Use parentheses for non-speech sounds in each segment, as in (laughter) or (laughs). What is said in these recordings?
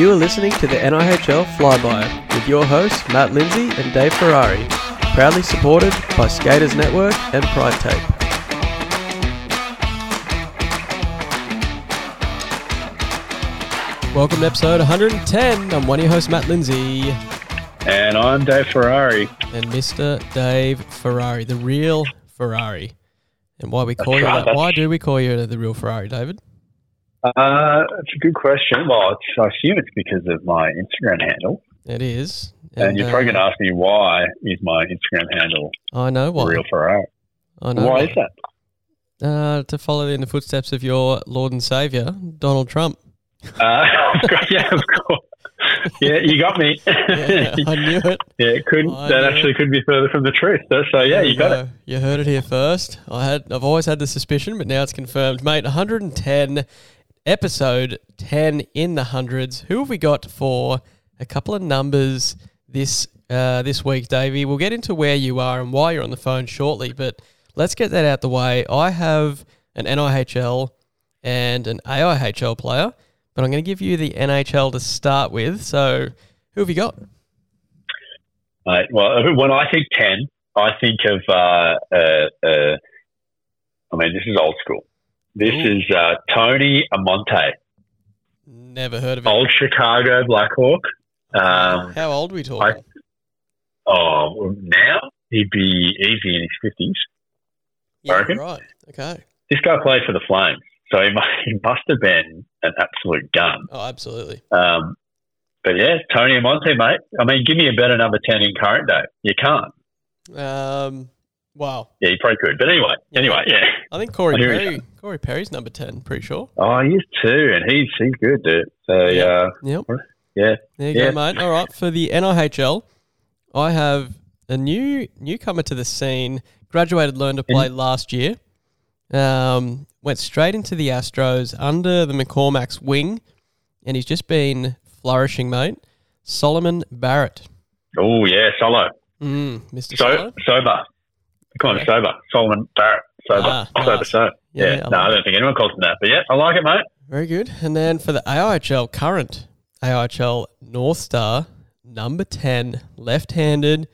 You are listening to the NIHL Flyby with your hosts Matt Lindsay and Dave Ferrari, proudly supported by Skaters Network and Pride Tape. Welcome to episode 110. I'm one of your hosts, Matt Lindsay, And I'm Dave Ferrari. and Mr. Dave Ferrari, the real Ferrari. And why we call you right. that? Why do we call you the real Ferrari, David? Uh, it's a good question. Well, it's, I assume it's because of my Instagram handle. It is. And, you're probably uh, going to ask me why is my Instagram handle I know why. Real Ferrari? I know Why is that? Uh, to follow in the footsteps of your Lord and Savior, Donald Trump. Uh, (laughs) yeah, of course. Yeah, you got me. (laughs) Yeah, I knew it. (laughs) Yeah, it couldn't. I that actually couldn't be further from the truth. So, so yeah, There you got it. go. You heard it here first. I had. I've always had the suspicion, but now it's confirmed, mate. 110, episode 10 in the hundreds. Who have we got for a couple of numbers this uh, this week, Davey? We'll get into where you are and why you're on the phone shortly, but let's get that out the way. I have an NIHL and an AIHL player, but I'm going to give you the NHL to start with. So, who have you got? Mate, well, when I think 10, I think of, uh, uh, uh, I mean, this is old school. This Ooh. is uh, Tony Amonte, Never heard of it. old Chicago Blackhawk. Um, How old are we talking? oh, now he'd be easy in his fifties. yeah, right. Okay. This guy played for the Flames, so he must, (laughs) he must have been an absolute gun. Oh, absolutely. Um, but yeah, Tony Amonte, mate. I mean, give me a better number ten in current day. You can't. Um, wow. Yeah, he probably could. But anyway, anyway, yeah. I think Corey I Perry. Corey Perry's number ten. Pretty sure. Oh, he is too, and he's he's good, dude. So Yeah. uh, Yep. yeah, There you Yeah. go, mate. All right. For the NIHL, I have a new newcomer to the scene. Graduated, learned to play last year. Um, went straight into the Astros under the McCormack's wing, and he's just been flourishing, mate. Solomon Barrett. Oh yeah, solo, Mm, Mr. so Solo. sober, kind of sober. Solomon Barrett, sober, Ah, sober, nice. so Yeah, yeah. I no, like I don't think anyone calls him that, but yeah, I like it, mate. Very good. And then for the AIHL current AIHL North Star, number 10, left handed,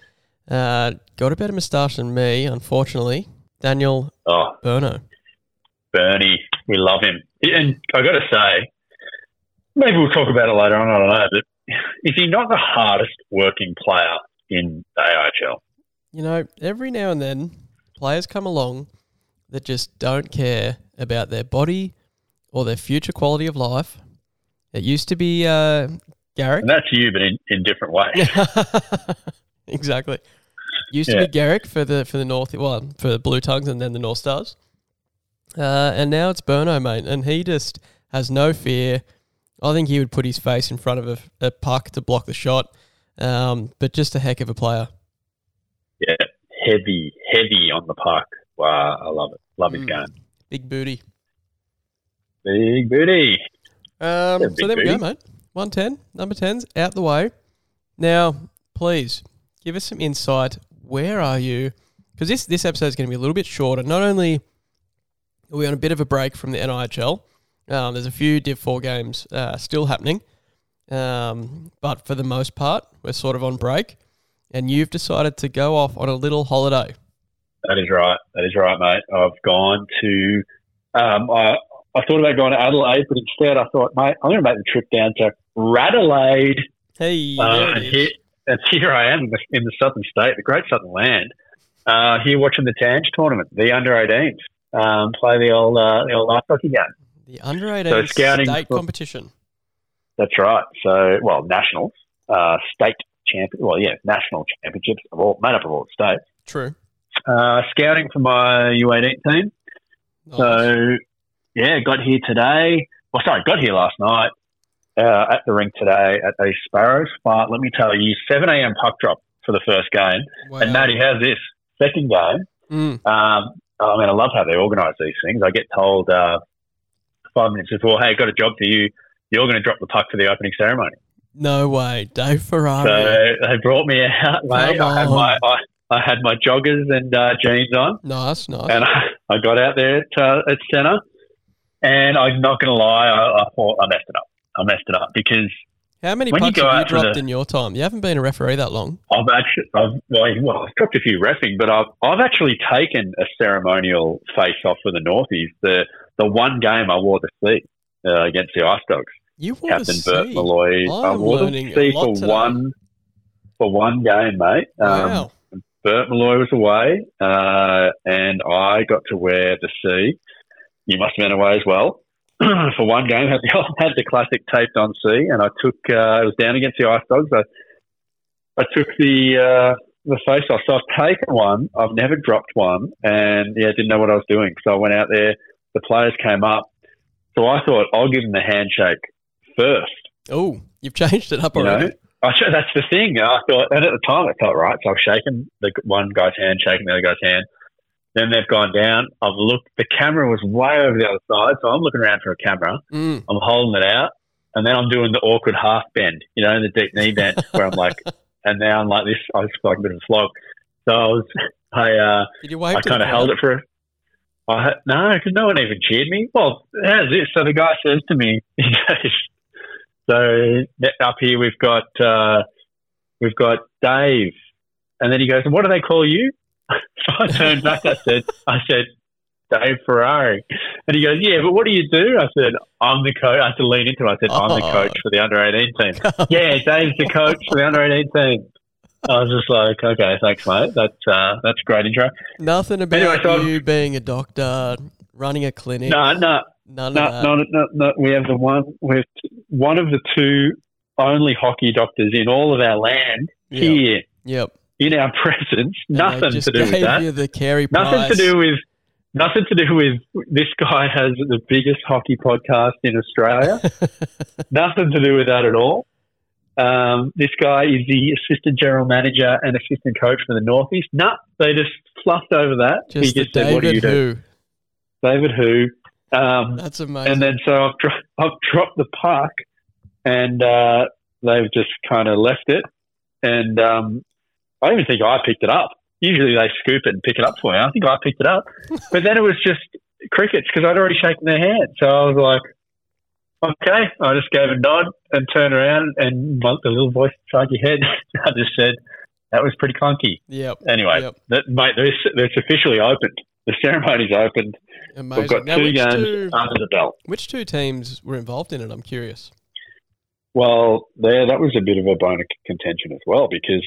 uh, got a better moustache than me, unfortunately. Daniel Oh, Burno. Bernie, we love him. And I got to say, maybe we'll talk about it later on. I don't know, but is he not the hardest working player in the AIHL? You know, every now and then, players come along that just don't care about their body or their future quality of life. It used to be uh, Garrick. And that's you, but in, in different ways. (laughs) exactly. Used to be Garrick for the for the North, well, for the Blue Tongues and then the North Stars. Uh, and now it's Burno, mate, and he just has no fear. I think he would put his face in front of a, a puck to block the shot. Um, but just a heck of a player. Heavy, heavy on the puck. Wow, I love it. Love his Mm. game. Big booty. Big booty. Um, Yeah, so big there we go, mate. 110, number 10's out the way. Now, please give us some insight. Where are you? Because this, this episode is going to be a little bit shorter. Not only are we on a bit of a break from the NIHL, um, there's a few Div 4 games uh, still happening. Um, but for the most part, we're sort of on break. And you've decided to go off on a little holiday. That is right. That is right, mate. I've gone to. Um, I I thought about going to Adelaide, but instead I thought, mate, I'm going to make the trip down to Radelaide. Hey, Uh, and, here, and here I am in the, in the southern state, the great southern land. Uh, here watching the Tange tournament, the under 18s um, play the old uh, the old ice hockey game. the under 18 so scouting state for- competition. That's right. So, well, nationals, uh, state champion. Well, yeah, national championships of all made up of all states. True. Uh, scouting for my U18 team. Nice. So, yeah, got here today. Well, sorry, got here last night uh, at the rink today at the Sparrows. But let me tell you, 7 a.m. puck drop for the first game. Wow. And Matty, how's this? Second game. Mm. Um, I mean, I love how they organise these things. I get told uh, five minutes before, hey, got a job for you. You're going to drop the puck for the opening ceremony. No way, Dave Ferrari. So they brought me out, mate. I had my I, I had my joggers and uh, jeans on, nice, nice. and I, I got out there at, uh, at centre. And I'm not going to lie, I, I thought I messed it up. I messed it up because How many When you have you dropped the- in your time? You haven't been a referee that long. I've actually, I've, well, well, I've dropped a few refing, but I've, I've actually taken a ceremonial face off for the Northies. The the one game I wore the C uh, against the Ice Dogs. You want to Captain see? Bert Malloy. I I'm learning a C lot for today. one for one game, mate. Um, Wow. Bert Malloy was away, uh, and I got to wear the C. You must have been away as well. (clears throat) For one game, had the, had the classic taped on C, and I took. Uh, it was down against the Ice Dogs. I, I took the uh, the face off. So I've taken one. I've never dropped one, and yeah, didn't know what I was doing. So I went out there. The players came up, so I thought I'll give them the handshake first. Oh, you've changed it up You already. know, I that's the thing. I thought, and at the time, it felt right. So I was shaking the one guy's hand, shaking the other guy's hand. Then they've gone down. I've looked. The camera was way over the other side, so I'm looking around for a camera. Mm. I'm holding it out, and then I'm doing the awkward half bend. You know, the deep knee bend, (laughs) where I'm like, and now I'm like this. I was like a bit of a slog. So I was, I, uh, Did you I kind of held it for. A, I no, because no one even cheered me. Well, how's this? So the guy says to me, (laughs) he goes, "So up here we've got uh, we've got Dave," and then he goes, what do they call you?" so (laughs) I turned back. I said, "I said Dave Ferrari," and he goes, "Yeah, but what do you do?" I said, "I'm the coach." I had to lean into. it. I said, "I'm the Oh. coach for the under 18 team." (laughs) yeah, Dave's the coach for the under 18 team. I was just like, okay, thanks, mate. That's uh, that's a great intro. Nothing about Anyway, so I'm- you being a doctor, running a clinic. No, no, none no, of that. no, no, no. We have the one. We have one of the two only hockey doctors in all of our land Yep. here Yep. in our (laughs) presence. And Nothing to do with that. the Carey Nothing to do with. Nothing to do with this guy has the biggest hockey podcast in Australia. (laughs) Nothing to do with that at all. Um, this guy is the assistant general manager and assistant coach for the Northies. No, they just fluffed over that. just he just said, "What do you David do?" David who? Um, That's amazing. and then so I've, dro- I've dropped the puck, and uh, they've just kind of left it. And um, I don't even think I picked it up. Usually they scoop it and pick it up for you. I think I picked it up, (laughs) but then it was just crickets because I'd already shaken their hand. So I was like, okay. I just gave a nod and turned around, and the little voice inside your head, (laughs) I just said, "That was pretty clunky." yep. Anyway, Yep. that, mate, it's, it's officially opened. The ceremony's opened. Amazing. We've got Now, two games two, under the belt. which two teams were involved in it? I'm curious. Well, there that was a bit of a bone of contention as well because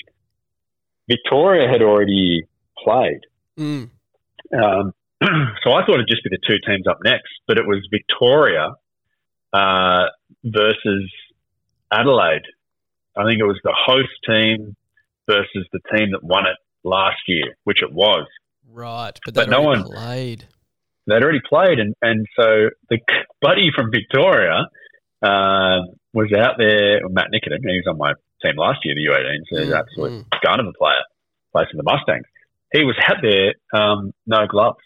Victoria had already played. Mm. Um, (clears throat) so I thought it'd just be the two teams up next, but it was Victoria uh, versus Adelaide. I think it was the host team versus the team that won it last year, which it was. Right, but, But no one- played. They'd already played, and, and so the (laughs) buddy from Victoria uh, was out there, Matt Nickerton, he was on my team last year, the U18, so he's Mm, an absolute mm. gun of a player, plays for the Mustangs. He was out there, um, no gloves.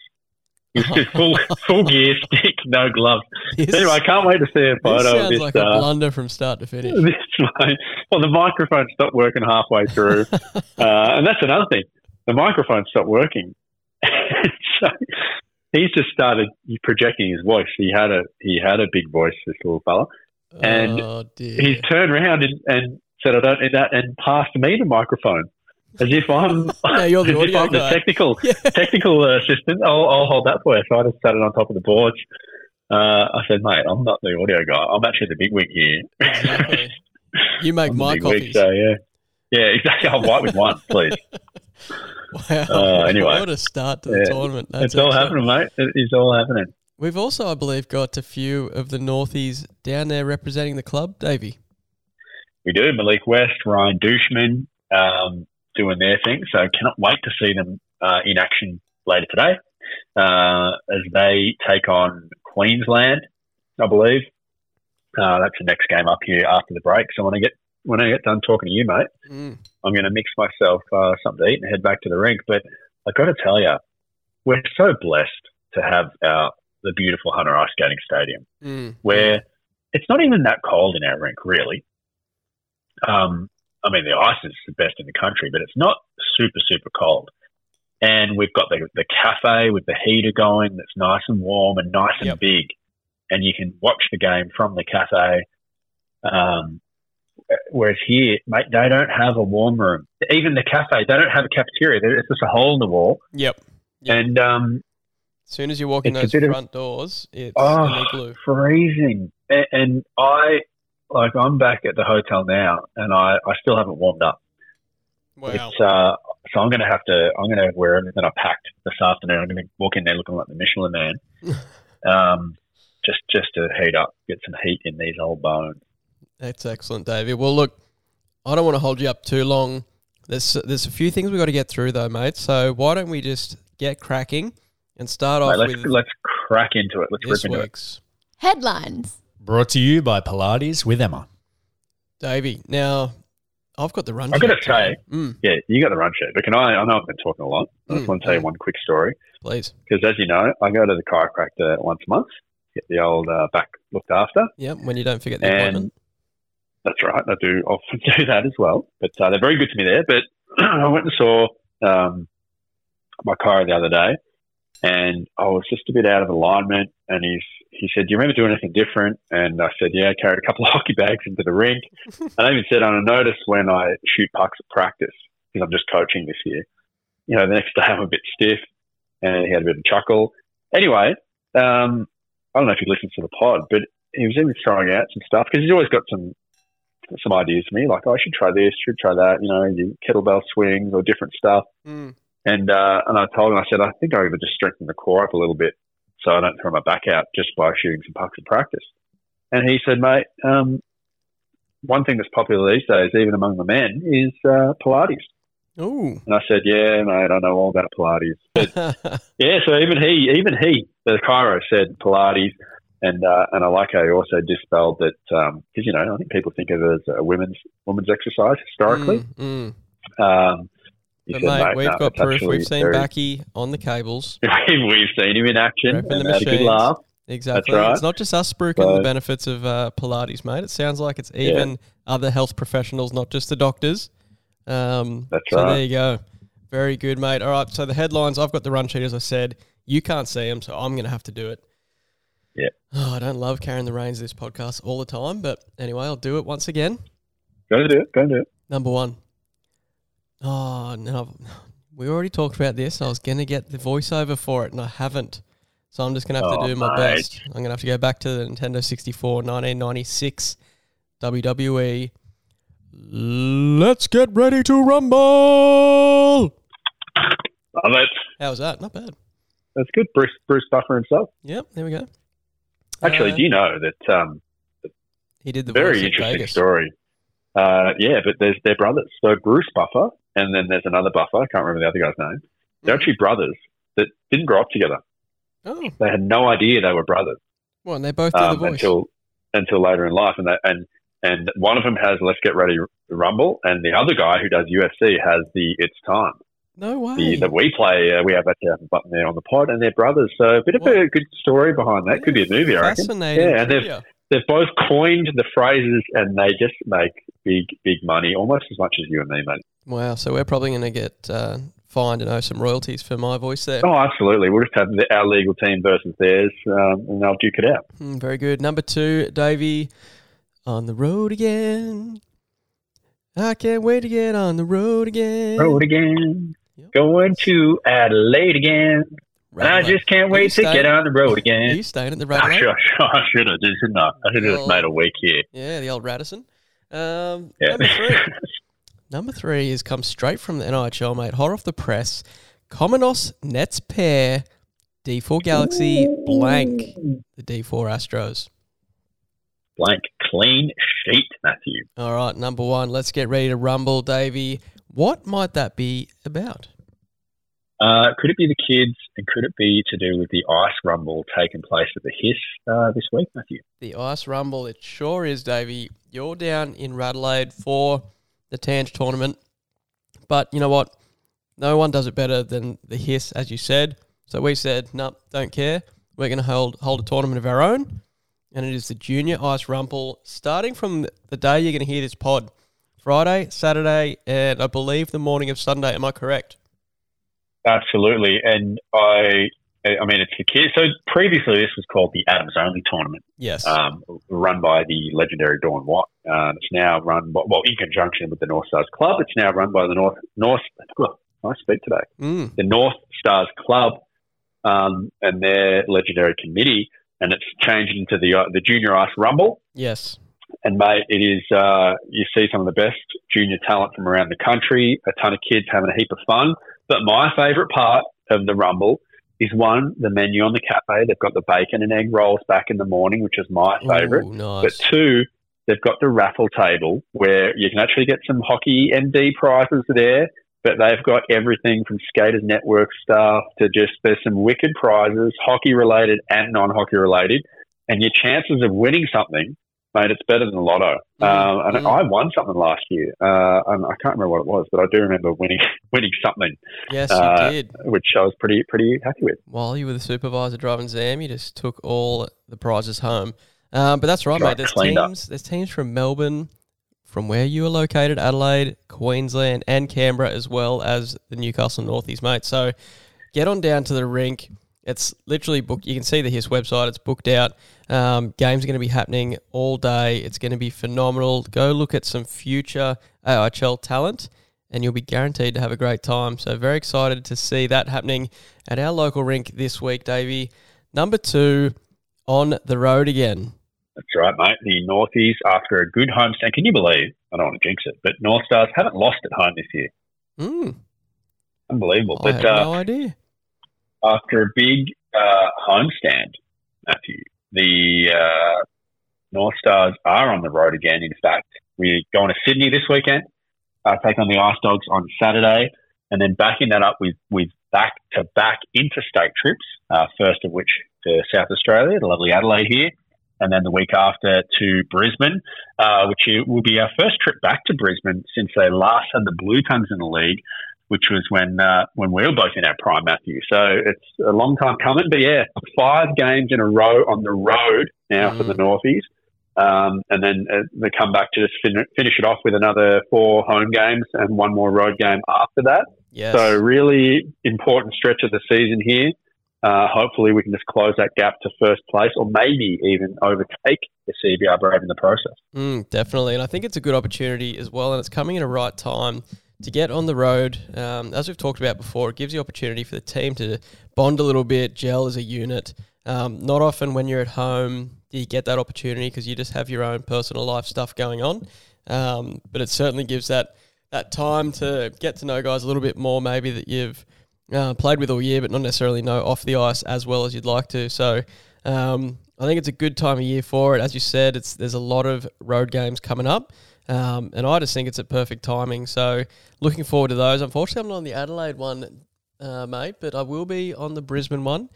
He was just full, full gear stick, no gloves. This, Anyway, I can't wait to see a this photo of sounds this. like a uh, blunder from start to finish. (laughs) this one. Well, the microphone stopped working halfway through, (laughs) uh, and that's another thing. The microphone stopped working, (laughs) so he's just started projecting his voice. He had a he had a big voice, this little fella. and oh. He's turned around and, and said, "I don't need that," and passed me the microphone, as if I'm (laughs) Now you're the as if I'm the technical (laughs) Yeah. technical assistant. I'll, I'll hold that for you. So I just sat it on top of the boards. Uh, I said, "Mate, I'm not the audio guy. I'm actually the big wig here." Exactly. You make I'm my wig, so yeah, yeah, exactly. I'll white with one, please. Wow. Uh, (laughs) anyway. what a start to the Yeah. tournament. That's it's all excellent. happening, mate. It is all happening. We've also, I believe, got a few of the Northies down there representing the club, Davey. We do. Malik West, Ryan Douchman, um, doing their thing. So cannot wait to see them uh, in action later today uh, as they take on Queensland, I believe. Uh, that's the next game up here after the break. So when I get when I get done talking to you, mate, Mm. I'm going to mix myself uh, something to eat and head back to the rink. But I got to tell you, we're so blessed to have our the beautiful Hunter Ice Skating Stadium Mm. where it's not even that cold in our rink, really. Um, I mean, the ice is the best in the country, but it's not super, super cold. And we've got the, the cafe with the heater going that's nice and warm and nice and Yep. big. And you can watch the game from the cafe. Um, whereas here, mate, they don't have a warm room. Even the cafe, they don't have a cafeteria. It's just a hole in the wall. Yep. Yep. And um, As soon as you walk in those bit of- front doors, it's Oh, freezing. And, and I, like, I'm back at the hotel now, and I, I still haven't warmed up. Wow. It's uh, so I'm gonna have to. I'm gonna wear everything I packed this afternoon. I'm gonna walk in there looking like the Michelin Man, (laughs) um, just just to heat up, get some heat in these old bones. That's excellent, David. Well, look, I don't want to hold you up too long. There's there's a few things we've got to get through though, mate. So why don't we just get cracking and start Mate, off let's with let's crack into it. Let's this rip into it. Headlines. Brought to you by Pilates with Emma. Davey. Now, I've got the run. I've gotta sheet say- Mm, Yeah, you got the run sheet, but can I? I know I've been talking a lot. I just Mm, want to tell you one quick story please. because, as you know, I go to the chiropractor once a month, get the old uh, back looked after. Yep. When you don't forget the And appointment. That's right. I do often (laughs) do that as well. But uh, they're very good to me there. But (clears throat) I went and saw um, my car the other day, and I was just a bit out of alignment. And he's he said, "Do you remember doing anything different?" And I said, "Yeah, I carried a couple of (laughs) hockey bags into the rink." (laughs) and I even said, "I noticed when I shoot pucks at practice because I'm just coaching this year. You know, the next day I'm a bit stiff." And he had a bit of a chuckle. Anyway, um, I don't know if he listens to the pod, but he was even throwing out some stuff because he's always got some some ideas for me, like, oh, I should try this, should try that, you know, kettlebell swings or different stuff. Mm. And uh, and I told him, I said, I think I would just strengthen the core up a little bit so I don't throw my back out just by shooting some pucks in practice. And he said, mate, um, one thing that's popular these days, even among the men, is uh, Pilates. Ooh. And I said, yeah, mate, I know all about Pilates. But, (laughs) Yeah, so even he, even he, the Cairo said Pilates, and uh, and I like how he also dispelled that because you know I think people think of it as a women's women's exercise historically. Mm, mm. Um, But said, mate, "Mate, we've no, got proof. We've seen very- Backy on the cables. (laughs) We've seen him in action Repping the and had a good laugh. Exactly. right. It's not just us spruiking the benefits of uh, Pilates, mate. It sounds like it's even other health professionals, not just the doctors. Um, That's so right. there you go. Very good, mate. All right. So the headlines, I've got the run sheet, as I said. You can't see them, so I'm going to have to do it. Yeah. Oh, I don't love carrying the reins of this podcast all the time, but anyway, I'll do it once again. Go do it. Go do it. Number one. Oh, no. We already talked about this. I was going to get the voiceover for it, and I haven't. So I'm just going to have to Oh, do my mate. best. I'm going to have to go back to the Nintendo 64 1996 WWE. Let's get ready to rumble. Love it. How was that? Not bad. That's good. Bruce Bruce Buffer himself. Yep, there we go. Actually, Uh, do you know that? Um, he did the very interesting Vegas. story. Uh, yeah, but there's they're brothers. So Bruce Buffer, and then there's another Buffer. I can't remember the other guy's name. They're Mhm. actually brothers that didn't grow up together. Oh, They had no idea they were brothers well, and they both did um, the voice. until until later in life, and they, and and one of them has Let's Get Ready Rumble, and the other guy who does UFC has the It's Time. No way. The, that we play, uh, we have actually have a button there on the pod, and they're brothers. So a bit of a good story behind that. Could be a movie, I reckon. Fascinating. Yeah, and they've-. They've both coined the phrases, and they just make big, big money, almost as much as you and me, mate. Wow. So we're probably going to get uh, fined and owe some royalties for my voice there. Oh, absolutely. We'll just have the, our legal team versus theirs, um, and they'll duke it out. Mm, very good. Number two, Davey, on the road again. I can't wait to get on the road again. Road again, Yep. going to Adelaide again. And I just can't wait to staying- get on the road Are again. you staying at the I Radelaide? should, (laughs) I should have, shouldn't I? I should have just made a week here. Yeah, the old Radisson. Um, Yeah. Number three. (laughs) Number three is come straight from the NIHL, mate. Hot off the press. Comonos Nets pair D4 Galaxy blank the D4 Astros. Blank, clean sheet, Matthew. All right, number one. Let's get ready to rumble, Davey. What might that be about? Uh, could it be the kids, and could it be to do with the ice rumble taking place at the Hiss uh, this week, Matthew? The Ice Rumble, it sure is, Davey. You're down in Radelaide for the Tange tournament. But you know what? No one does it better than the Hiss, as you said. So we said, no, don't care. We're going to hold, hold a tournament of our own. And it is the Junior Ice Rumble, starting from the day you're going to hear this pod. Friday, Saturday, and I believe the morning of Sunday. Am I correct? Absolutely, and I I mean, it's the kids. So previously, this was called the Atoms Only Tournament, Yes. um, run by the legendary Dawn Watt. Um, it's now run by, well, in conjunction with the North Stars Club. It's now run by the North North. Oh, I speak today. Mm. The North Stars Club um, and their legendary committee, and it's changed into the uh, the Junior Ice Rumble. Yes. And mate, it is uh, you see some of the best junior talent from around the country. A ton of kids having a heap of fun. But my favourite part of the Rumble is one the menu on the cafe. They've got the bacon and egg rolls back in the morning, which is my favourite. Ooh, But two, they've got the raffle table where you can actually get some hockey MD prizes there. But they've got everything from Skaters Network stuff to just there's some wicked prizes, hockey related and non hockey related. And your chances of winning something, mate, it's better than lotto. Mm, Um, and mm. I won something last year. Uh, and I can't remember what it was, but I do remember winning (laughs) winning something, Yes, you uh, did. which I was pretty pretty happy with. While you were the supervisor driving Zam, you just took all the prizes home. Um, but that's right, Right, mate. There's cleaned up. teams. There's teams from Melbourne, from where you are located, Adelaide, Queensland, and Canberra, as well as the Newcastle Northies, mate. So get on down to the rink. It's literally booked. You can see the HIS website. It's booked out. Um, games are going to be happening all day. It's going to be phenomenal. Go look at some future AIHL talent, and you'll be guaranteed to have a great time. So very excited to see that happening at our local rink this week, Davey. Number two, on the road again. That's right, mate. The Northies, after a good homestand, can you believe? I don't want to jinx it, but North Stars haven't lost at home this year. Mm, Unbelievable. I but had uh, no idea. after a big uh, homestand, Matthew, the uh, North Stars are on the road again. In fact, we're going to Sydney this weekend, uh, take on the Ice Dogs on Saturday, and then backing that up with, with back to back interstate trips, uh, first of which to South Australia, the lovely Adelaide here, and then the week after to Brisbane, uh, which will be our first trip back to Brisbane since they last had the Blue Tongues in the league which was when uh, when we were both in our prime, Matthew. So it's a long time coming, but yeah, five games in a row on the road now for the Northies, um, and then uh, they come back to just fin- finish it off with another four home games and one more road game after that. Yes. So really important stretch of the season here. Uh, hopefully, we can just close that gap to first place, or maybe even overtake the CBR Brave in the process. Mm, definitely. And I think it's a good opportunity as well. And it's coming at a right time to get on the road. Um, as we've talked about before, it gives the opportunity for the team to bond a little bit, gel as a unit. Um, not often when you're at home do you get that opportunity because you just have your own personal life stuff going on. Um, but it certainly gives that, that time to get to know guys a little bit more, maybe that you've uh, played with all year, but not necessarily know off the ice as well as you'd like to. So um, I think it's a good time of year for it. As you said, it's there's a lot of road games coming up. Um, and I just think it's a perfect timing. So looking forward to those. Unfortunately, I'm not on the Adelaide one, uh, mate, but I will be on the Brisbane one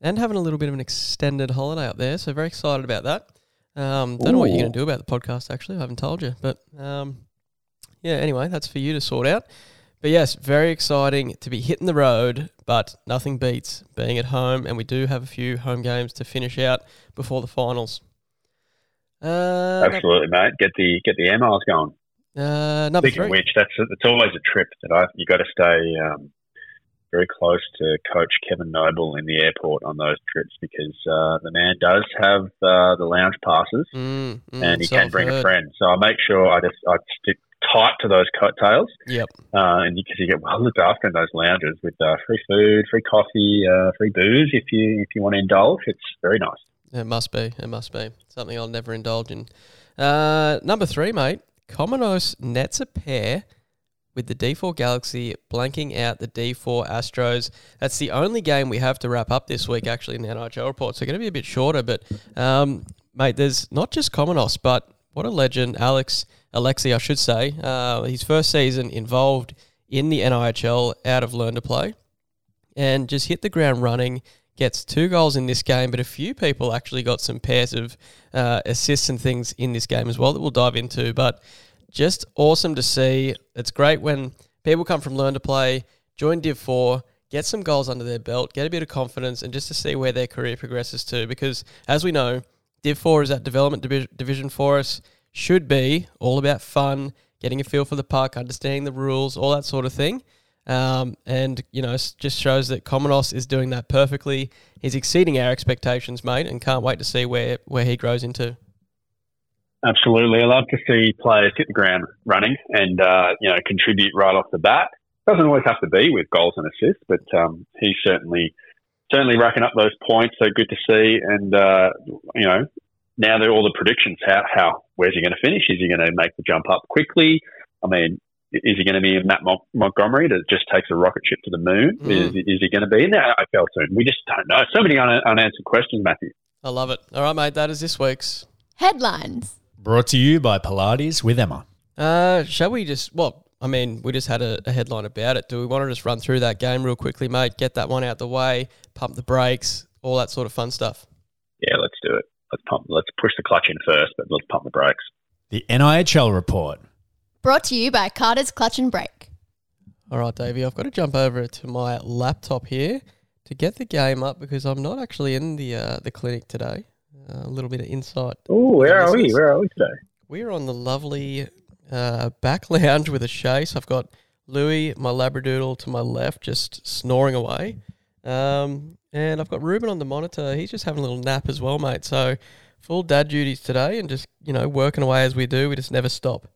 and having a little bit of an extended holiday up there. So very excited about that. Um, don't know what you're going to do about the podcast, actually. I haven't told you. But um, yeah, anyway, that's for you to sort out. But yes, very exciting to be hitting the road, but nothing beats being at home. And we do have a few home games to finish out before the finals. Uh, Absolutely, mate. Get the get the air miles going. uh, number Speaking three. of which, that's it's always a trip that I you got to stay um, very close to Coach Kevin Noble in the airport on those trips because uh, the man does have uh, the lounge passes Mm, mm, and he so can I've bring a friend. So I make sure I just I stick tight to those coattails, Yep. uh, and because you get well looked after in those lounges with uh, free food, free coffee, uh, free booze if you if you want to indulge. It's very nice. It must be. It must be. Something I'll never indulge in. Uh, number three, mate. Comonos nets a pair with the D4 Galaxy blanking out the D4 Astros. That's the only game we have to wrap up this week, actually, in the NIHL report. So going to be a bit shorter. But, um, mate, there's not just Comonos, but what a legend, Alex Alexi, I should say. Uh, his first season involved in the NIHL out of Learn to Play and just hit the ground running. Gets two goals in this game, but a few people actually got some pairs of uh, assists and things in this game as well that we'll dive into. But just awesome to see. It's great when people come from Learn to Play, join Div 4, get some goals under their belt, get a bit of confidence, and just to see where their career progresses to. Because as we know, Div 4 is that development divi- division for us, should be all about fun, getting a feel for the puck, understanding the rules, all that sort of thing. Um, and, you know, just shows that Comonos is doing that perfectly. He's exceeding our expectations, mate, and can't wait to see where, where he grows into. Absolutely. I love to see players hit the ground running and, uh, you know, contribute right off the bat. Doesn't always have to be with goals and assists, but um, he's certainly certainly racking up those points. So good to see. And, uh, you know, now they're all the predictions. How, how, where's he going to finish? Is he going to make the jump up quickly? I mean, is he going to be in Matt Mon- Montgomery that just takes a rocket ship to the moon? Mm. Is, is he going to be in the AFL soon? We just don't know. So many un- unanswered questions, Matthew. I love it. All right, mate, that is this week's. Headlines. Brought to you by Pilates with Emma. Uh, shall we just, well, I mean, we just had a, a headline about it. Do we want to just run through that game real quickly, mate? Get that one out the way, pump the brakes, all that sort of fun stuff. Yeah, let's do it. Let's pump. Let's push the clutch in first, but let's pump the brakes. The NIHL report. Brought to you by Carter's Clutch and Brake. All right, Davey, I've got to jump over to my laptop here to get the game up because I'm not actually in the uh, the clinic today. Uh, a little bit of insight. Oh, where are we? Where are we today? We're on the lovely uh, back (laughs) lounge with a chase. I've got Louis, my Labradoodle, to my left, just snoring away. Um, and I've got Ruben on the monitor. He's just having a little nap as well, mate. So full dad duties today and just, you know, working away as we do. We just never stop.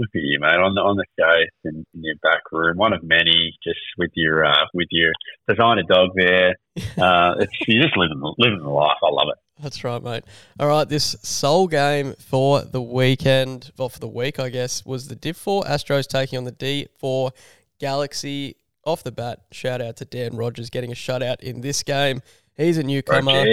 Look at you, mate, on the on the case in, in your back room, one of many, just with your uh, with your designer dog there. (laughs) Uh, it's you're just living the, living the life. I love it. That's right, mate. All right, this sole game for the weekend, well, for the week, I guess, was the Div 4 Astros taking on the D4 Galaxy. Off the bat, shout out to Dan Rogers getting a shutout in this game. He's a newcomer,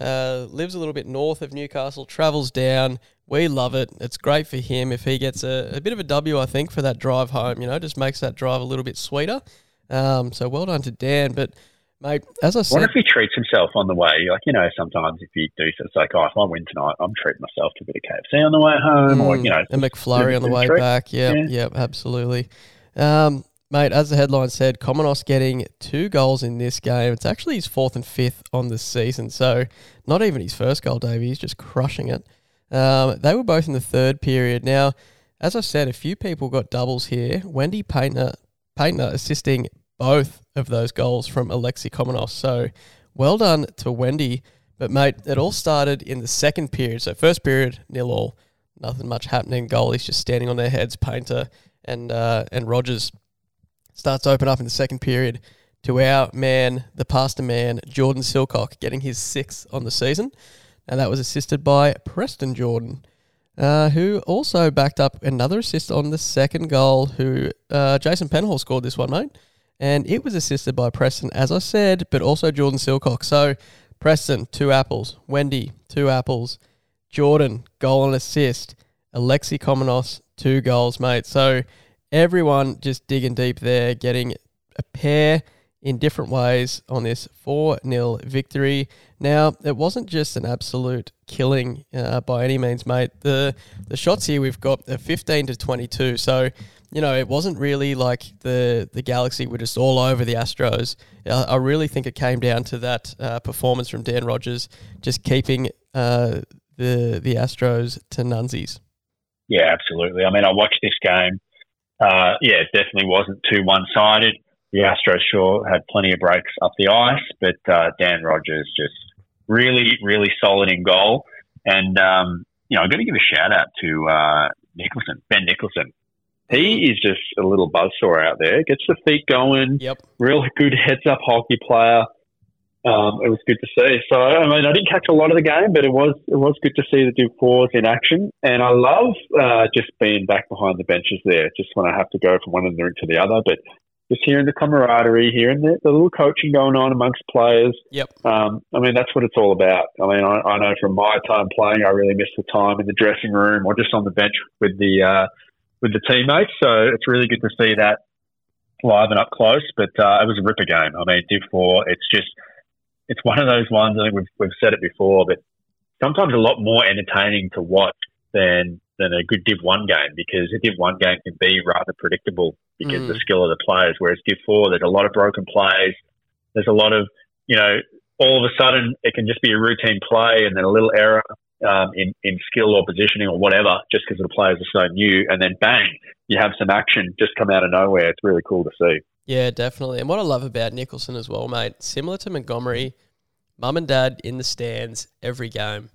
uh, lives a little bit north of Newcastle, travels down. We love it. It's great for him if he gets a, a bit of a W, I think, for that drive home. You know, just makes that drive a little bit sweeter. Um, so well done to Dan. But, mate, as I I said, wonder if he treats himself on the way. Like you know, sometimes if you do, so it's like, oh, if I win tonight, I'm treating myself to a bit of KFC on the way home, or you know, a McFlurry on the way treat. back. Yeah, Yeah. yeah, absolutely. Um, mate, as the headline said, Comonos getting two goals in this game. It's actually his fourth and fifth on the season, so not even his first goal, Davey. He's just crushing it. Um, they were both in the third period. Now, as I said, a few people got doubles here. Wendy Paintner, Paintner assisting both of those goals from Alexi Komonos. So well done to Wendy. But, mate, it all started in the second period. So, first period, nil all. Nothing much happening. Goalies just standing on their heads. Painter and uh, and Rogers starts to open up in the second period to our man, the pastor man, Jordan Silcock, getting his sixth on the season. And that was assisted by Preston Jordan, uh, who also backed up another assist on the second goal, who uh, Jason Penhall scored this one, mate. And it was assisted by Preston, as I said, but also Jordan Silcock. So Preston, two apples. Wendy, two apples. Jordan, goal and assist. Alexi Komonos, two goals, mate. So everyone just digging deep there, getting a pair in different ways on this 4 0 victory. Now, it wasn't just an absolute killing uh, by any means, mate. The the shots here we've got are 15 to 22. So, you know, it wasn't really like the, the Galaxy were just all over the Astros. I, I really think it came down to that uh, performance from Dan Rogers, just keeping uh, the the Astros to nunsies. Yeah, absolutely. I mean, I watched this game. Uh, yeah, it definitely wasn't too one sided. The Astros sure had plenty of breaks up the ice, but uh, Dan Rogers just really, really solid in goal. And, um, you know, I've got to give a shout out to uh, Nicholson, Ben Nicholson. He is just a little buzzsaw out there, gets the feet going, Yep. real good heads up hockey player. Um, it was good to see. So I mean, I didn't catch a lot of the game, but it was it was good to see the Duke Fours in action. And I love uh, just being back behind the benches there, just when I have to go from one end to the other. But just hearing the camaraderie, hearing the, the little coaching going on amongst players. Yep. Um, I mean, that's what it's all about. I mean, I, I know from my time playing, I really miss the time in the dressing room or just on the bench with the uh, with the teammates. So it's really good to see that live and up close. But uh, it was a ripper game. I mean, Div Four, it's just it's one of those ones. I think we've we've said it before, but sometimes a lot more entertaining to watch than than a good Div One game because a Div One game can be rather predictable because of the skill of the players. Whereas Div Four, there's a lot of broken plays. There's a lot of you know. All of a sudden, it can just be a routine play, and then a little error um, in, in skill or positioning or whatever, just because the players are so new. And then bang, you have some action just come out of nowhere. It's really cool to see. Yeah, definitely. And what I love about Nicholson as well, mate, similar to Montgomery, mum and dad in the stands every game.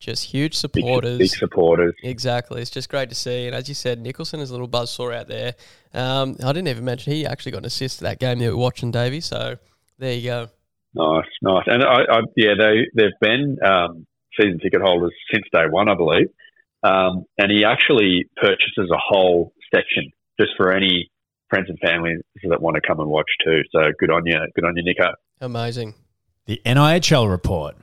Just huge Big, supporters. big supporters. Exactly. It's just great to see. And as you said, Nicholson is a little buzzsaw out there. Um, I didn't even mention he actually got an assist to that game that we were watching, Davey. So there you go. Nice, nice. And I, I yeah, they they've been um, season ticket holders since day one, I believe. Um, and he actually purchases a whole section just for any friends and family that want to come and watch too. So good on you, good on you, Nico. Amazing. The NIHL report.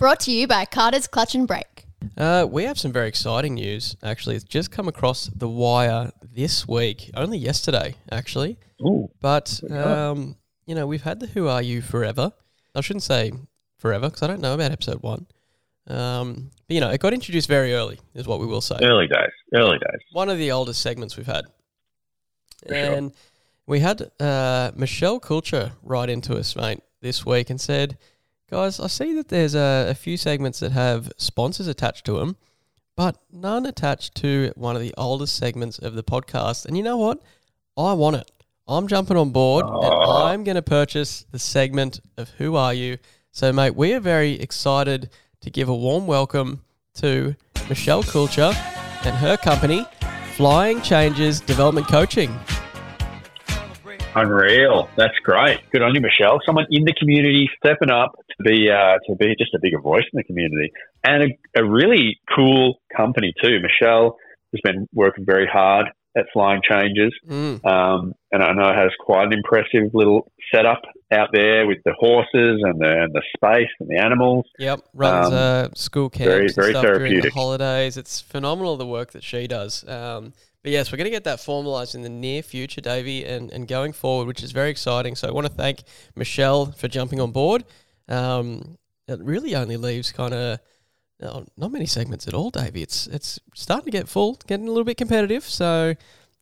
Brought to you by Carter's Clutch and Brake. Uh, we have some very exciting news. Actually, it's just come across the wire this week, only yesterday, actually. Ooh, But um, you know, we've had the Who Are You forever. I shouldn't say forever because I don't know about episode one. Um, but you know, it got introduced very early, is what we will say. early days, early days. One of the oldest segments we've had, For sure. and we had uh, Michelle Kulcher write into us, mate, this week and said, "Guys, I see that there's a, a few segments that have sponsors attached to them, but none attached to one of the oldest segments of the podcast. And you know what? I want it. I'm jumping on board and Oh. I'm going to purchase the segment of Who Are You? So, mate, we are very excited to give a warm welcome to Michelle Kulcher and her company, Flying Changes Development Coaching. Unreal. That's great. Good on you, Michelle. Someone in the community stepping up to be uh, to be just a bigger voice in the community, and a, a really cool company too. Michelle has been working very hard at Flying Changes, Mm, um, and I know has quite an impressive little setup out there with the horses and the and the space and the animals. yep, runs Um, uh, school camps very- very stuff during the therapeutic. holidays. It's phenomenal the work that she does. Um, but yes, we're going to get that formalised in the near future, Davey, and, and going forward, which is very exciting. So I want to thank Michelle for jumping on board. Um, it really only leaves kind of no, not many segments at all, Davey. It's it's starting to get full, getting a little bit competitive. So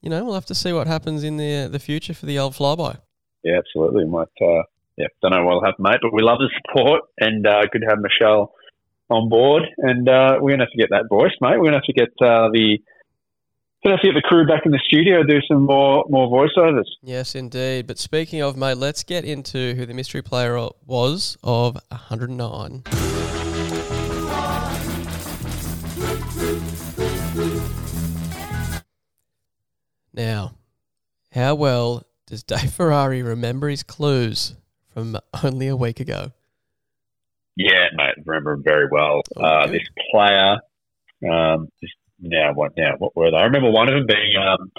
you know we'll have to see what happens in the the future for the old flyby. Yeah, absolutely. Might uh, yeah, don't know what'll happen, mate, but we love the support and uh, good to have Michelle on board. And uh, we're gonna have to get that voice, mate. We're gonna have to get uh, the gonna have to get the crew back in the studio, do some more more voiceovers. Yes, indeed. But speaking of, mate, let's get into who the mystery player was of 109. Now, how well does Dave Ferrari remember his clues from only a week ago? Yeah, mate, remember him very well. Oh, Uh, this player, um, just now what now? What were they? I remember one of them being um,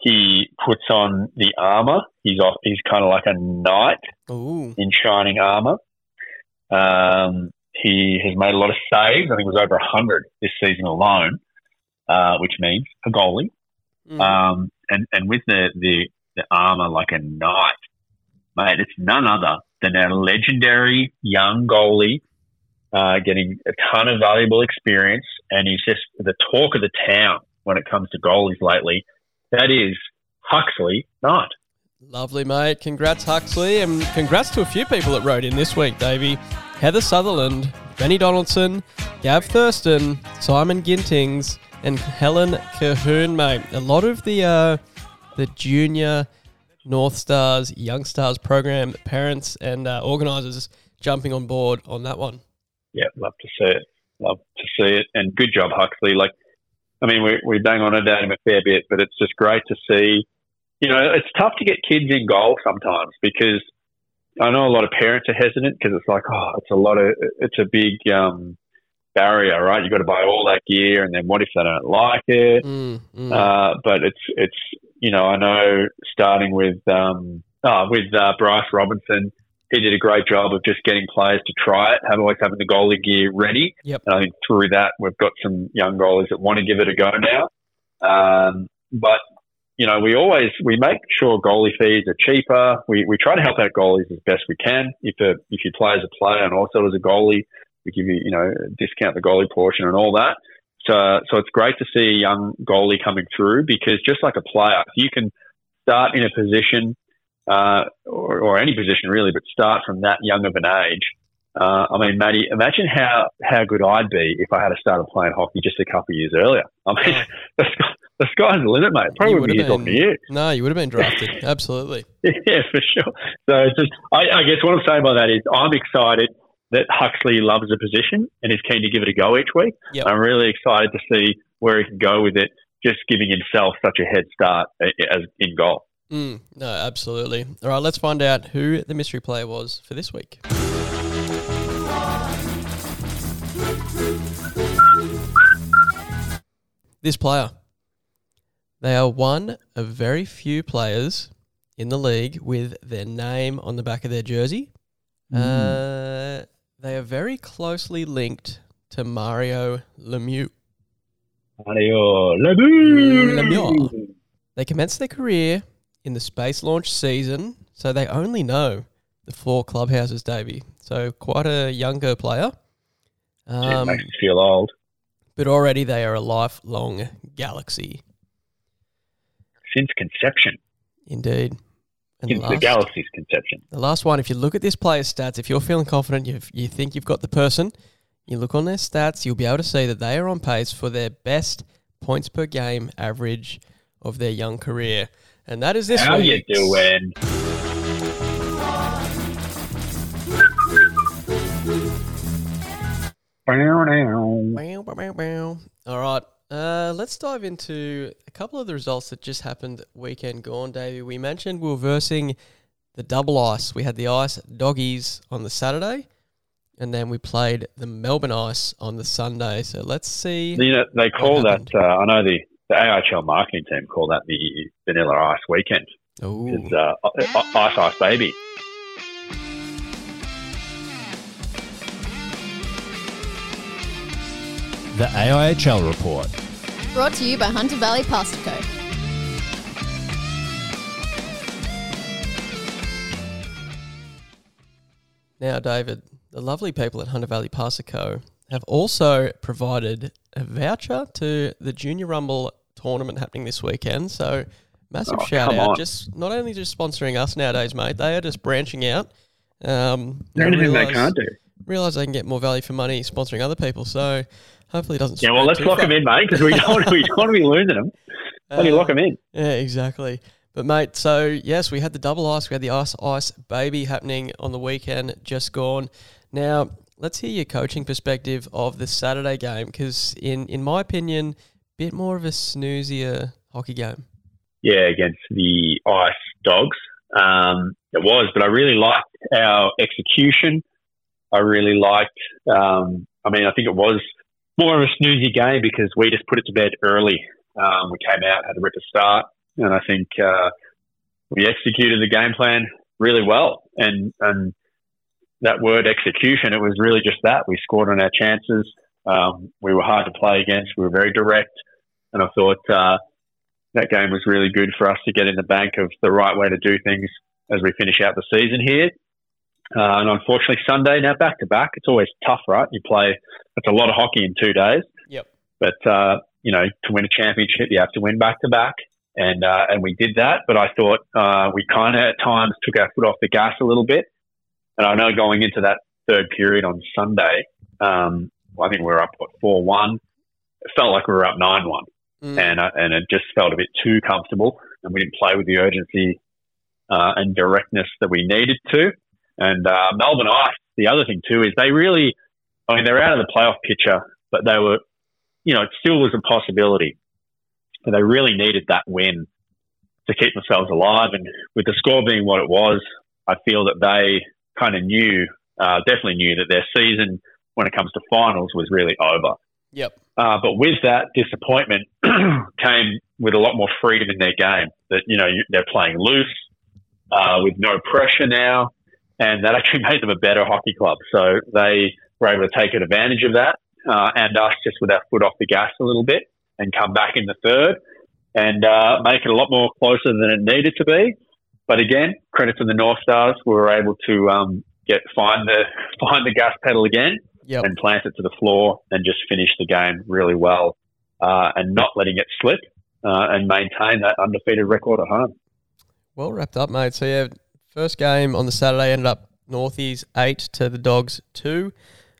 he puts on the armor. He's off. He's kind of like a knight Ooh, in shining armor. Um, he has made a lot of saves. I think it was over hundred this season alone, uh, which means a goalie. Mm. Um, and and with the, the the armor like a knight, mate, it's none other than our legendary young goalie, uh, getting a ton of valuable experience, and he's just the talk of the town when it comes to goalies lately. That is Huxley Knight. Lovely, mate. Congrats, Huxley. And congrats to a few people that wrote in this week, Davey. Heather Sutherland, Benny Donaldson, Gav Thurston, Simon Gintings, and Helen Cahoon, mate. A lot of the uh, the junior North Stars, Young Stars program parents and uh, organisers jumping on board on that one. Yeah, love to see it. Love to see it. And good job, Huxley. Like, I mean, we, we bang on about him a fair bit, but it's just great to see. You know, it's tough to get kids in goal sometimes because I know a lot of parents are hesitant because it's like, oh, it's a lot of, it's a big um, barrier, right? You've got to buy all that gear, and then what if they don't like it? Mm, mm. Uh, but it's it's you know I know starting with um, oh, with uh, Bryce Robinson, he did a great job of just getting players to try it, have always having the goalie gear ready. Yep. And I think through that we've got some young goalies that want to give it a go now. Um, but you know we always we make sure goalie fees are cheaper. We we try to help out goalies as best we can. If a if you play as a player and also as a goalie, we give you you know discount the goalie portion and all that. So, so it's great to see a young goalie coming through because just like a player, if you can start in a position, uh, or, or any position really, but start from that young of an age, Uh, I mean, Matty, imagine how, how good I'd be if I had started playing hockey just a couple of years earlier. I mean, (laughs) the, sky, the sky's the limit, mate. Probably You wouldn't be would've talking to you. No, you would have been drafted. (laughs) Absolutely. (laughs) yeah, for sure. So it's just, I, I guess what I'm saying by that is I'm excited that Huxley loves the position and is keen to give it a go each week. Yep. I'm really excited to see where he can go with it, just giving himself such a head start as in goal. Mm, no, absolutely. All right, let's find out who the mystery player was for this week. This player. They are one of very few players in the league with their name on the back of their jersey. Uh, they are very closely linked to Mario Lemieux. Mario Lemieux. Lemieux. They commenced their career in the space launch season, so they only know the four clubhouses, Davey. So quite a younger player. It Um, makes me feel old. but already they are a lifelong galaxy, Since conception, indeed. And since the last- galaxy's conception. The last one, if you look at this player's stats, if you're feeling confident, you you think you've got the person, you look on their stats, you'll be able to see that they are on pace for their best points per game average of their young career. And that is this How you doing? Bow, bow, bow, bow. All right. Uh, let's dive into a couple of the results that just happened weekend gone, Davey. We mentioned we were versing the double ice. We had the ice doggies on the Saturday, and then we played the Melbourne ice on the Sunday. So let's see. You know, they call that. Uh, I know the the AIHL marketing team call that the Vanilla Ice Weekend. Ooh. It's uh, Ice Ice Baby. The AIHL report. Brought to you by Hunter Valley Pasta Co. Now, David, the lovely people at Hunter Valley Pasta Co. have also provided a voucher to the Junior Rumble tournament happening this weekend. So, massive Oh, shout out! on. Just not only just sponsoring us nowadays, mate. They are just branching out. Um, anything they realise- can't do. Realize they can get more value for money sponsoring other people. So, hopefully, it doesn't. Yeah, well, let's lock far. them in, mate, because we don't we don't want to be losing them. Let me Uh, lock them in. Yeah, exactly. But mate, so yes, we had the double ice, we had the ice ice baby happening on the weekend just gone. Now, let's hear your coaching perspective of the Saturday game because in in my opinion, a bit more of a snoozier hockey game. Yeah, against the Ice Dogs. Um, it was, but I really liked our execution. I really liked. Um, I mean, I think it was more of a snoozy game because we just put it to bed early. Um, we came out, had a ripper start, and I think uh, we executed the game plan really well. And and that word execution, it was really just that. We scored on our chances. Um, we were hard to play against. We were very direct, and I thought uh, that game was really good for us to get in the bank of the right way to do things as we finish out the season here. Uh, and unfortunately, Sunday now back to back. It's always tough, right? You play. It's a lot of hockey in two days. Yep. But uh, you know, to win a championship, you have to win back to back, and uh, and we did that. But I thought uh, we kind of at times took our foot off the gas a little bit. And I know going into that third period on Sunday, um, I think we were up what four one. It felt like we were up nine one Mm. and uh, and it just felt a bit too comfortable, and we didn't play with the urgency uh, and directness that we needed to. And uh, Melbourne Ice, the other thing too is they really, I mean, they're out of the playoff picture, but they were, you know, it still was a possibility. But they really needed that win to keep themselves alive. And with the score being what it was, I feel that they kind of knew, uh, definitely knew that their season, when it comes to finals, was really over. Yep. Uh, but with that disappointment (clears throat) came with a lot more freedom in their game. That you know you- they're playing loose uh, with no pressure now, and that actually (laughs) made them a better hockey club. So they were able to take advantage of that, uh, and us just with our foot off the gas a little bit and come back in the third and uh, make it a lot more closer than it needed to be. But again, credit to the North Stars, we were able to um, get find the (laughs) find the gas pedal again Yep. and plant it to the floor and just finish the game really well uh, and not letting it slip uh, and maintain that undefeated record at home. Well wrapped up, mate. So yeah, first game on the Saturday ended up Northies eight to the Dogs two.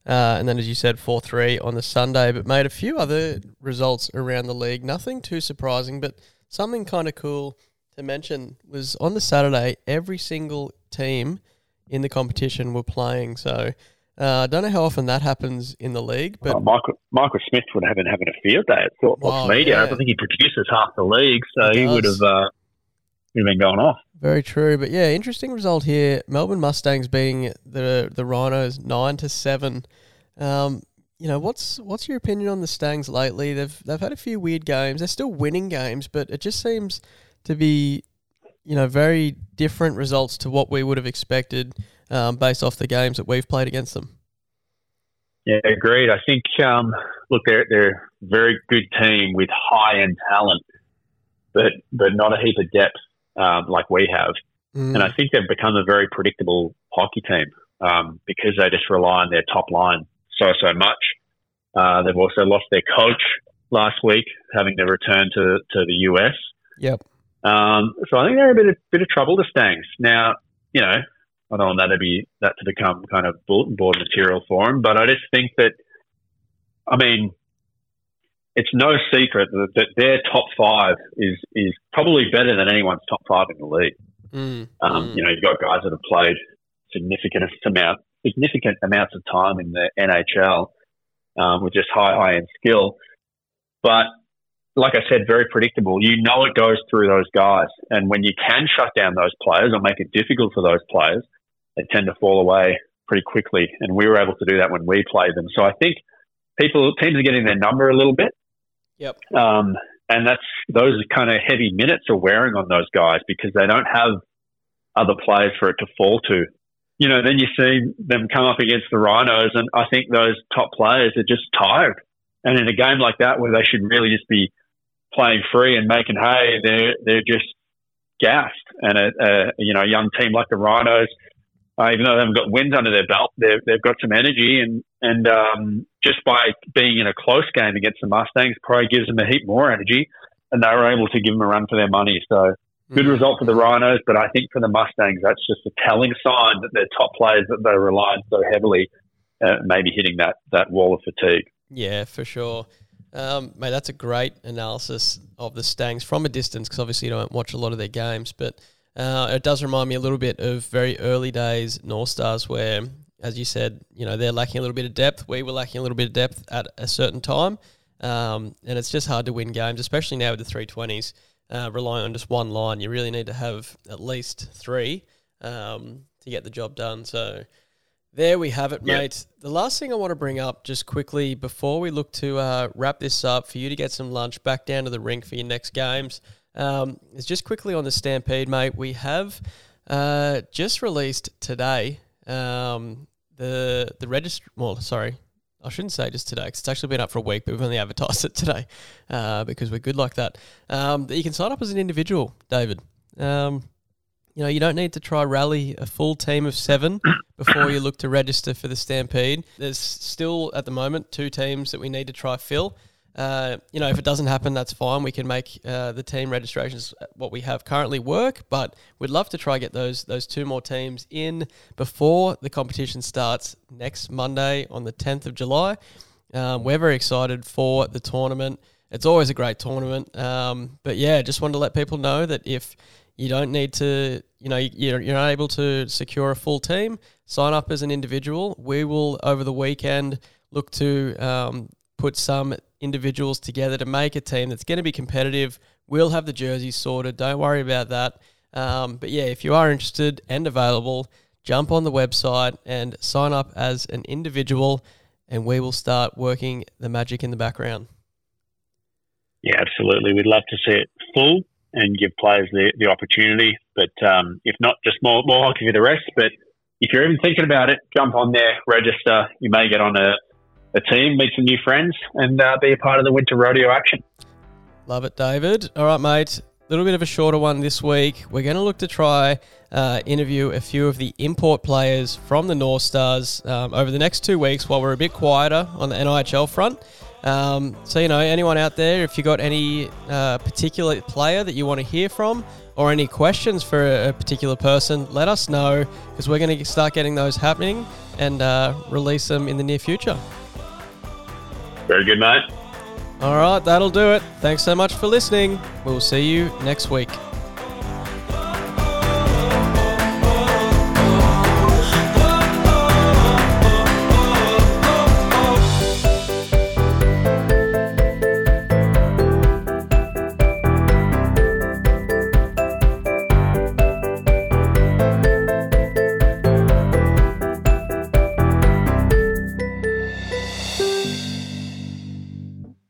Uh, and then, as you said, 4 3 on the Sunday, but made a few other results around the league. Nothing too surprising, but something kind of cool to mention was on the Saturday, every single team in the competition were playing. So uh, I don't know how often that happens in the league, but Oh, Michael, Michael Smith would have been having a field day at Thought Wow, Media. yeah. I think he produces half the league, so He he, would have uh, he'd been going off. very true. But yeah, interesting result here. Melbourne Mustangs beating the the Rhinos nine to seven. Um, you know what's what's your opinion on the Stangs lately? They've they've had a few weird games. They're still winning games, but it just seems to be you know very different results to what we would have expected um, based off the games that we've played against them. Yeah, agreed. I think um, look, they're they're a very good team with high end talent, but but not a heap of depth um, like we have. Mm. And I think they've become a very predictable hockey team um, because they just rely on their top line so so much. Uh, they've also lost their coach last week, having to return to to the US. Yep. Um, so I think they're a bit of, bit of trouble to Stangs. Now, you know, I don't want that to be that to become kind of bulletin board material for them, but I just think that, I mean, it's no secret that, that their top five is is probably better than anyone's top five in the league. Mm. Um, Mm. You know, you've got guys that have played significant amount significant amounts of time in the NHL um, with just high high end skill, but like I said, very predictable. You know it goes through those guys, and when you can shut down those players or make it difficult for those players, they tend to fall away pretty quickly. And we were able to do that when we played them. So I think people teams are getting their number a little bit. Yep. Um, and that's those kind of heavy minutes are wearing on those guys because they don't have other players for it to fall to. You know, then you see them come up against the Rhinos, and I think those top players are just tired. And in a game like that, where they should really just be playing free and making hay, they're they're just gassed. And a, a you know a young team like the Rhinos, uh, even though they haven't got wins under their belt, they've they've got some energy, and and um, just by being in a close game against the Mustangs, probably gives them a heap more energy, and they were able to give them a run for their money. So good Mm. result for the Rhinos, but I think for the Mustangs, that's just a telling sign that their top players that they rely on so heavily, uh, maybe hitting that that wall of fatigue. Yeah, for sure. Um, mate, that's a great analysis of the Stangs from a distance because obviously you don't watch a lot of their games, but uh, it does remind me a little bit of very early days North Stars where, as you said, you know, they're lacking a little bit of depth. We were lacking a little bit of depth at a certain time. Um, and it's just hard to win games, especially now with the 320s, uh, relying on just one line. You really need to have at least three um, to get the job done. So there we have it, Yeah. mate. The last thing I want to bring up just quickly before we look to uh, wrap this up for you to get some lunch back down to the rink for your next games um, is just quickly on the Stampede, mate. We have uh, just released today um, the the register. Well, sorry, I shouldn't say just today because it's actually been up for a week, but we've only (laughs) advertised it today uh, because we're good like that. Um, that you can sign up as an individual, David. Um, you know, you don't need to try rally a full team of seven before you look to register for the Stampede. There's still at the moment two teams that we need to try fill. Uh, you know, if it doesn't happen, that's fine. We can make uh, the team registrations what we have currently work, but we'd love to try get those those two more teams in before the competition starts next Monday on the 10th of July. Um, we're very excited for the tournament. It's always a great tournament, um, but yeah, just wanted to let people know that if you don't need to, you know, you're, you're able to secure a full team, sign up as an individual. We will, over the weekend, look to um, put some individuals together to make a team that's going to be competitive. We'll have the jerseys sorted. Don't worry about that. Um, but yeah, if you are interested and available, jump on the website and sign up as an individual, and we will start working the magic in the background. Yeah, absolutely. We'd love to see it full and give players the, the opportunity. But um, if not, just more, more hockey for the rest. But if you're even thinking about it, jump on there, register. You may get on a, a team, meet some new friends, and uh, be a part of the winter rodeo action. Love it, David. All right, mate. A little bit of a shorter one this week. We're going to look to try uh, interview a few of the import players from the North Stars um, over the next two weeks while we're a bit quieter on the NIHL front. Um, so you know, anyone out there, if you got any uh, particular player that you want to hear from, or any questions for a, a particular person, let us know because we're going to start getting those happening and uh, release them in the near future. Very good, mate. All right, that'll do it. Thanks so much for listening. We'll see you next week.